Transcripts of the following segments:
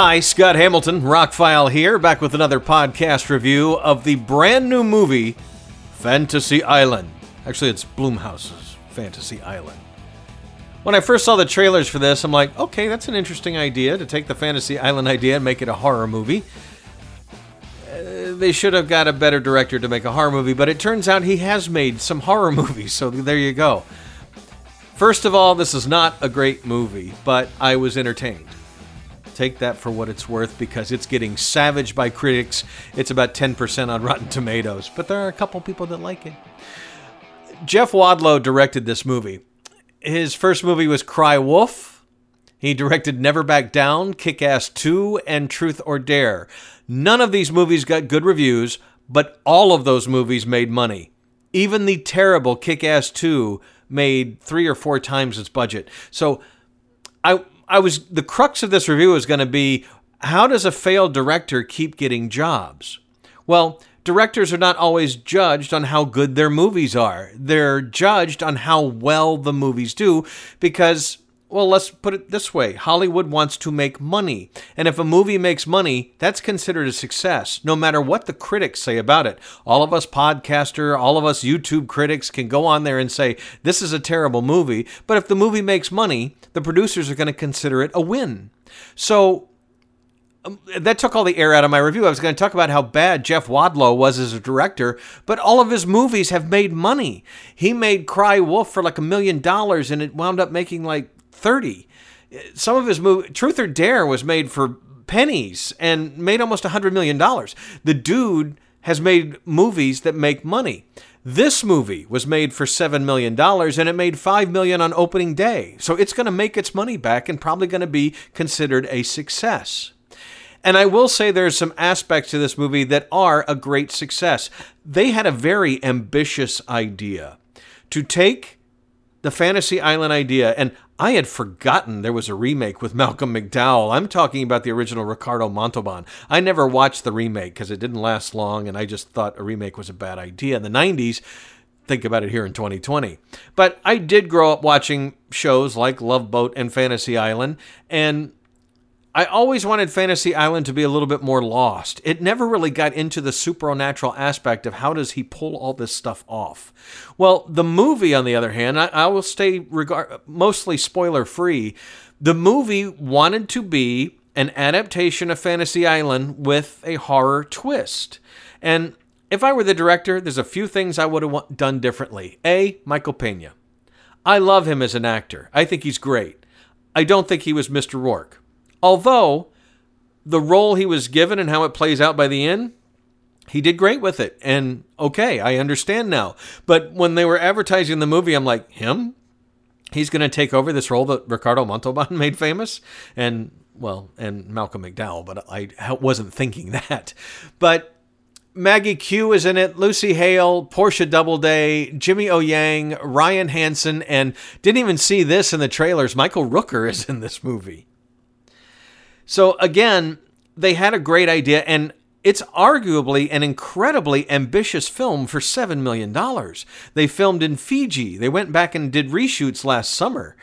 Hi, Scott Hamilton, Rockfile here, back with another podcast review of the brand new movie Fantasy Island. Actually, it's Blumhouse's Fantasy Island. When I first saw the trailers for this, I'm like, okay, that's an interesting idea to take the Fantasy Island idea and make it a horror movie. Uh, they should have got a better director to make a horror movie, but it turns out he has made some horror movies, so there you go. First of all, this is not a great movie, but I was entertained. Take that for what it's worth because it's getting savaged by critics. It's about 10% on Rotten Tomatoes, but there are a couple people that like it. Jeff Wadlow directed this movie. His first movie was Cry Wolf. He directed Never Back Down, Kick Ass 2, and Truth or Dare. None of these movies got good reviews, but all of those movies made money. Even the terrible Kick Ass 2 made three or four times its budget. So I I was the crux of this review is going to be how does a failed director keep getting jobs? Well, directors are not always judged on how good their movies are. They're judged on how well the movies do because well, let's put it this way Hollywood wants to make money. And if a movie makes money, that's considered a success, no matter what the critics say about it. All of us podcaster, all of us YouTube critics can go on there and say, this is a terrible movie. But if the movie makes money, the producers are going to consider it a win. So um, that took all the air out of my review. I was going to talk about how bad Jeff Wadlow was as a director, but all of his movies have made money. He made Cry Wolf for like a million dollars and it wound up making like 30. Some of his movie, Truth or Dare, was made for pennies and made almost $100 million. The dude has made movies that make money. This movie was made for $7 million and it made 5 million on opening day. So it's going to make its money back and probably going to be considered a success. And I will say there's some aspects to this movie that are a great success. They had a very ambitious idea to take the Fantasy Island idea, and I had forgotten there was a remake with Malcolm McDowell. I'm talking about the original Ricardo Montalban. I never watched the remake because it didn't last long, and I just thought a remake was a bad idea in the 90s. Think about it here in 2020. But I did grow up watching shows like Love Boat and Fantasy Island, and I always wanted Fantasy Island to be a little bit more lost. It never really got into the supernatural aspect of how does he pull all this stuff off. Well, the movie, on the other hand, I, I will stay regard mostly spoiler free. The movie wanted to be an adaptation of Fantasy Island with a horror twist. And if I were the director, there's a few things I would have done differently. A, Michael Pena. I love him as an actor. I think he's great. I don't think he was Mr. Rourke. Although the role he was given and how it plays out by the end, he did great with it. And okay, I understand now. But when they were advertising the movie, I'm like, him? He's going to take over this role that Ricardo Montalban made famous? And, well, and Malcolm McDowell, but I wasn't thinking that. But Maggie Q is in it, Lucy Hale, Portia Doubleday, Jimmy O Yang, Ryan Hansen, and didn't even see this in the trailers. Michael Rooker is in this movie. So again, they had a great idea, and it's arguably an incredibly ambitious film for $7 million. They filmed in Fiji. They went back and did reshoots last summer.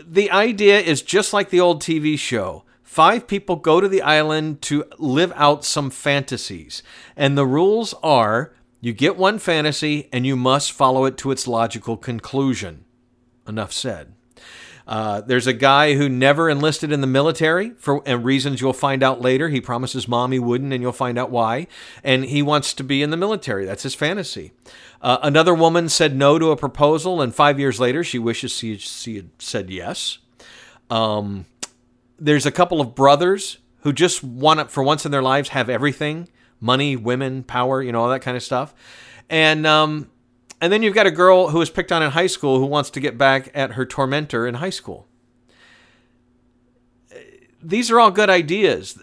The idea is just like the old TV show. Five people go to the island to live out some fantasies. And the rules are you get one fantasy and you must follow it to its logical conclusion. Enough said. Uh, there's a guy who never enlisted in the military for reasons you'll find out later. He promises mom he wouldn't, and you'll find out why. And he wants to be in the military. That's his fantasy. Uh, another woman said no to a proposal, and five years later, she wishes she, she had said yes. Um, there's a couple of brothers who just want to, for once in their lives, have everything money, women, power, you know, all that kind of stuff. And um, and then you've got a girl who was picked on in high school who wants to get back at her tormentor in high school. These are all good ideas.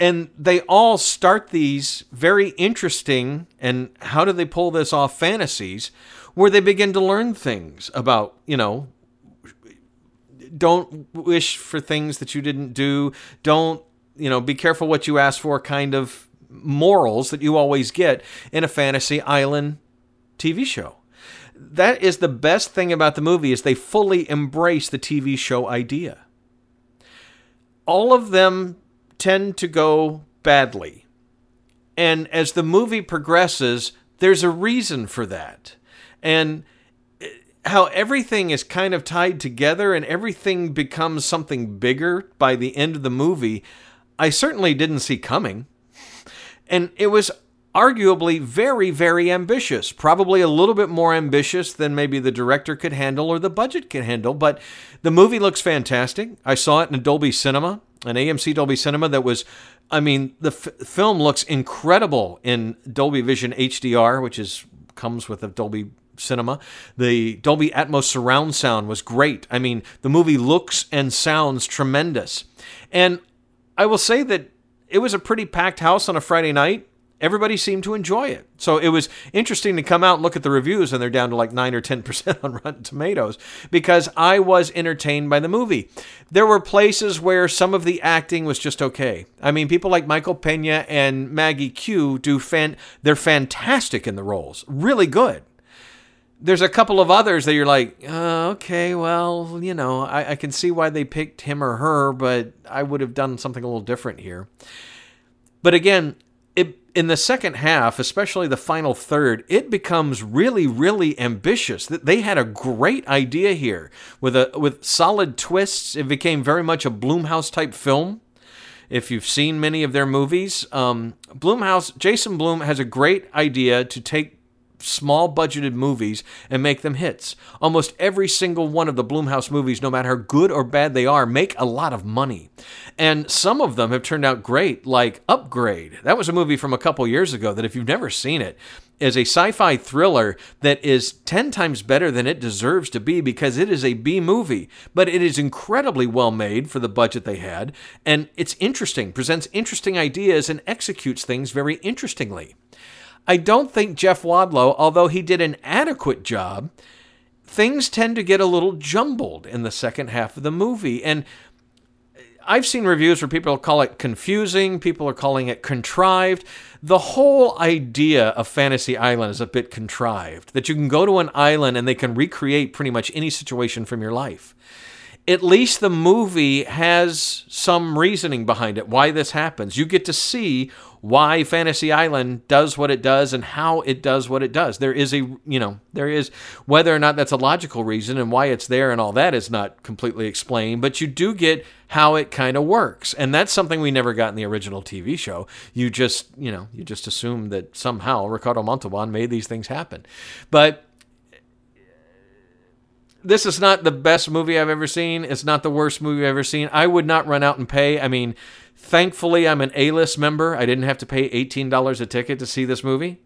And they all start these very interesting and how do they pull this off fantasies where they begin to learn things about, you know, don't wish for things that you didn't do. Don't, you know, be careful what you ask for kind of morals that you always get in a fantasy island TV show. That is the best thing about the movie is they fully embrace the TV show idea. all of them tend to go badly. And as the movie progresses, there's a reason for that. And eh, how everything is kind of tied together and everything becomes something bigger by the end of the movie, I certainly didn't see coming. And it was arguably very, very ambitious. Probably a little bit more ambitious than maybe the director could handle or the budget could handle. But the movie looks fantastic. I saw it in a Dolby Cinema, an AMC Dolby Cinema that was. I mean, the f- film looks incredible in Dolby Vision HDR, which is comes with a Dolby cinema. The Dolby Atmos surround sound was great. I mean, the movie looks and sounds tremendous. And I will say that it was a pretty packed house on a Friday night everybody seemed to enjoy it. So it was interesting to come out and look at the reviews, and they're down to like 9 or 10% on Rotten Tomatoes because I was entertained by the movie. There were places where some of the acting was just okay. I mean, people like Michael Pena and Maggie Q do fan, they're fantastic in the roles, really good. There's a couple of others that you're like, uh, okay, well, you know, I, I can see why they picked him or her, but I would have done something a little different here. But again, in the second half, especially the final third, it becomes really, really ambitious. They had a great idea here with a with solid twists. It became very much a Blumhouse type film. If you've seen many of their movies, um, Blumhouse, Jason Blum has a great idea to take small budgeted movies and make them hits. Almost every single one of the Blumhouse movies, no matter how good or bad they are, make a lot of money. And some of them have turned out great, like Upgrade. That was a movie from a couple years ago that, if you've never seen it, is a sci fi thriller that is 10 times better than it deserves to be because it is a B movie, but it is incredibly well made for the budget they had. And it's interesting, presents interesting ideas, and executes things very interestingly. I don't think Jeff Wadlow, although he did an adequate job, things tend to get a little jumbled in the second half of the movie. And I've seen reviews where people call it confusing, people are calling it contrived. The whole idea of Fantasy Island is a bit contrived that you can go to an island and they can recreate pretty much any situation from your life at least the movie has some reasoning behind it why this happens. You get to see why Fantasy Island does what it does and how it does what it does. There is a, you know, there is whether or not that's a logical reason and why it's there and all that is not completely explained, but you do get how it kind of works. And that's something we never got in the original TV show. You just, you know, you just assume that somehow Ricardo Montalban made these things happen. But this is not the best movie I've ever seen. It's not the worst movie I've ever seen. I would not run out and pay. I mean, thankfully, I'm an A list member. I didn't have to pay $18 a ticket to see this movie.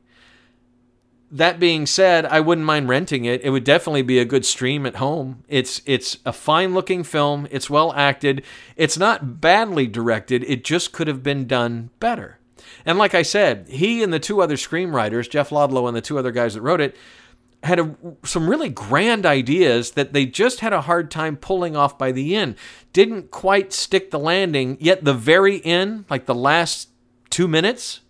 That being said, I wouldn't mind renting it. It would definitely be a good stream at home. It's it's a fine looking film. It's well acted. It's not badly directed. It just could have been done better. And like I said, he and the two other screenwriters, Jeff Wadlow and the two other guys that wrote it, had a, some really grand ideas that they just had a hard time pulling off by the end. Didn't quite stick the landing, yet the very end, like the last two minutes,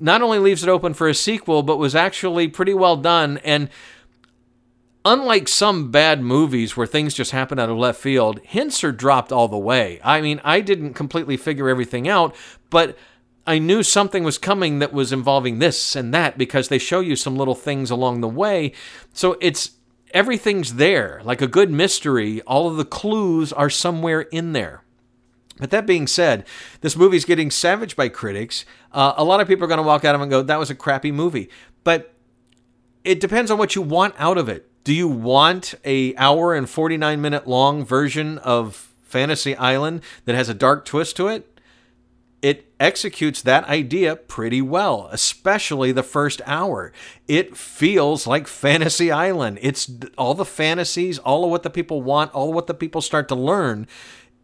not only leaves it open for a sequel, but was actually pretty well done. And unlike some bad movies where things just happen out of left field, hints are dropped all the way. I mean, I didn't completely figure everything out, but I knew something was coming that was involving this and that because they show you some little things along the way. So it's everything's there. Like a good mystery, all of the clues are somewhere in there. But that being said, this movie's getting savaged by critics. Uh, a lot of people are going to walk out of it and go, that was a crappy movie. But it depends on what you want out of it. Do you want a hour and 49 minute long version of Fantasy Island that has a dark twist to it? It executes that idea pretty well, especially the first hour. It feels like Fantasy Island. It's all the fantasies, all of what the people want, all of what the people start to learn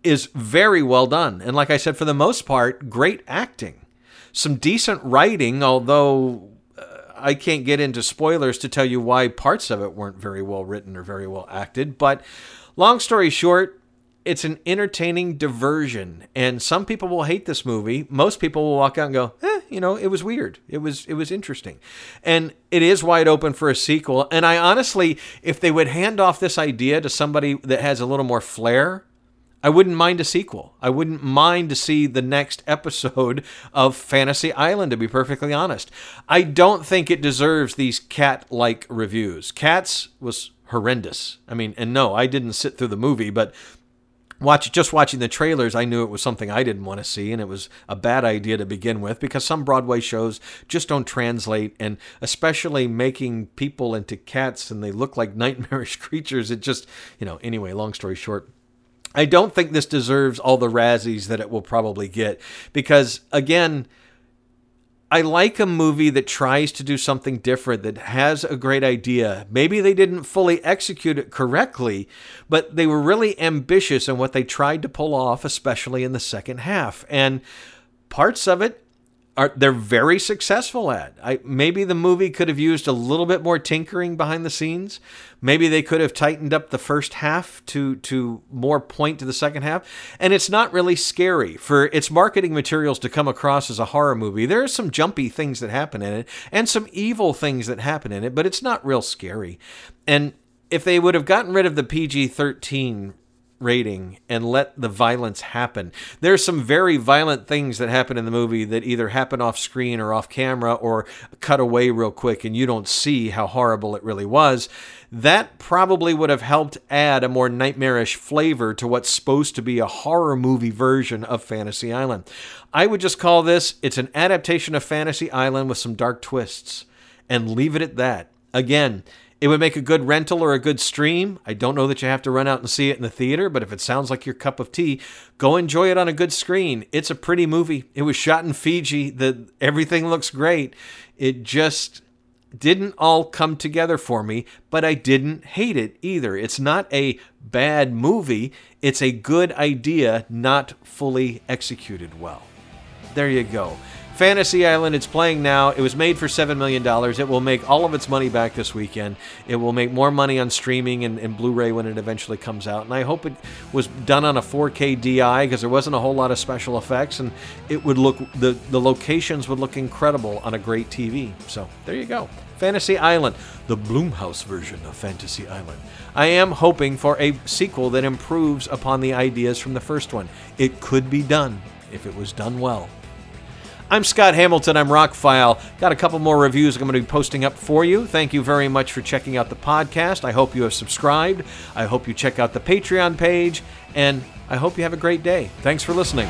is very well done. And like I said, for the most part, great acting. Some decent writing, although uh, I can't get into spoilers to tell you why parts of it weren't very well written or very well acted. But long story short, it's an entertaining diversion and some people will hate this movie most people will walk out and go eh, you know it was weird it was it was interesting and it is wide open for a sequel and i honestly if they would hand off this idea to somebody that has a little more flair I wouldn't mind a sequel. I wouldn't mind to see the next episode of Fantasy Island, to be perfectly honest. I don't think it deserves these cat like reviews. Cats was horrendous. I mean, and no, I didn't sit through the movie, but watch just watching the trailers i knew it was something i didn't want to see and it was a bad idea to begin with because some broadway shows just don't translate and especially making people into cats and they look like nightmarish creatures it just you know anyway long story short I don't think this deserves all the Razzies that it will probably get because, again, I like a movie that tries to do something different, that has a great idea. Maybe they didn't fully execute it correctly, but they were really ambitious in what they tried to pull off, especially in the second half. And parts of it are they're very successful at. I, maybe the movie could have used a little bit more tinkering behind the scenes. Maybe they could have tightened up the first half to to more point to the second half. And it's not really scary for its marketing materials to come across as a horror movie. There are some jumpy things that happen in it and some evil things that happen in it, but it's not real scary. And if they would have gotten rid of the PG 13 rating and let the violence happen. There's some very violent things that happen in the movie that either happen off screen or off camera or cut away real quick and you don't see how horrible it really was. That probably would have helped add a more nightmarish flavor to what's supposed to be a horror movie version of Fantasy Island. I would just call this it's an adaptation of Fantasy Island with some dark twists and leave it at that. Again, it would make a good rental or a good stream. I don't know that you have to run out and see it in the theater, but if it sounds like your cup of tea, go enjoy it on a good screen. It's a pretty movie. It was shot in Fiji. The everything looks great. It just didn't all come together for me, but I didn't hate it either. It's not a bad movie. It's a good idea not fully executed well. There you go. Fantasy Island, it's playing now. It was made for $7 million. It will make all of its money back this weekend. It will make more money on streaming and, and Blu ray when it eventually comes out. And I hope it was done on a 4K DI because there wasn't a whole lot of special effects and it would look, the, the locations would look incredible on a great TV. So there you go. Fantasy Island, the Blumhouse version of Fantasy Island. I am hoping for a sequel that improves upon the ideas from the first one. It could be done if it was done well. I'm Scott Hamilton. I'm Rockfile. Got a couple more reviews I'm going to be posting up for you. Thank you very much for checking out the podcast. I hope you have subscribed. I hope you check out the Patreon page. And I hope you have a great day. Thanks for listening.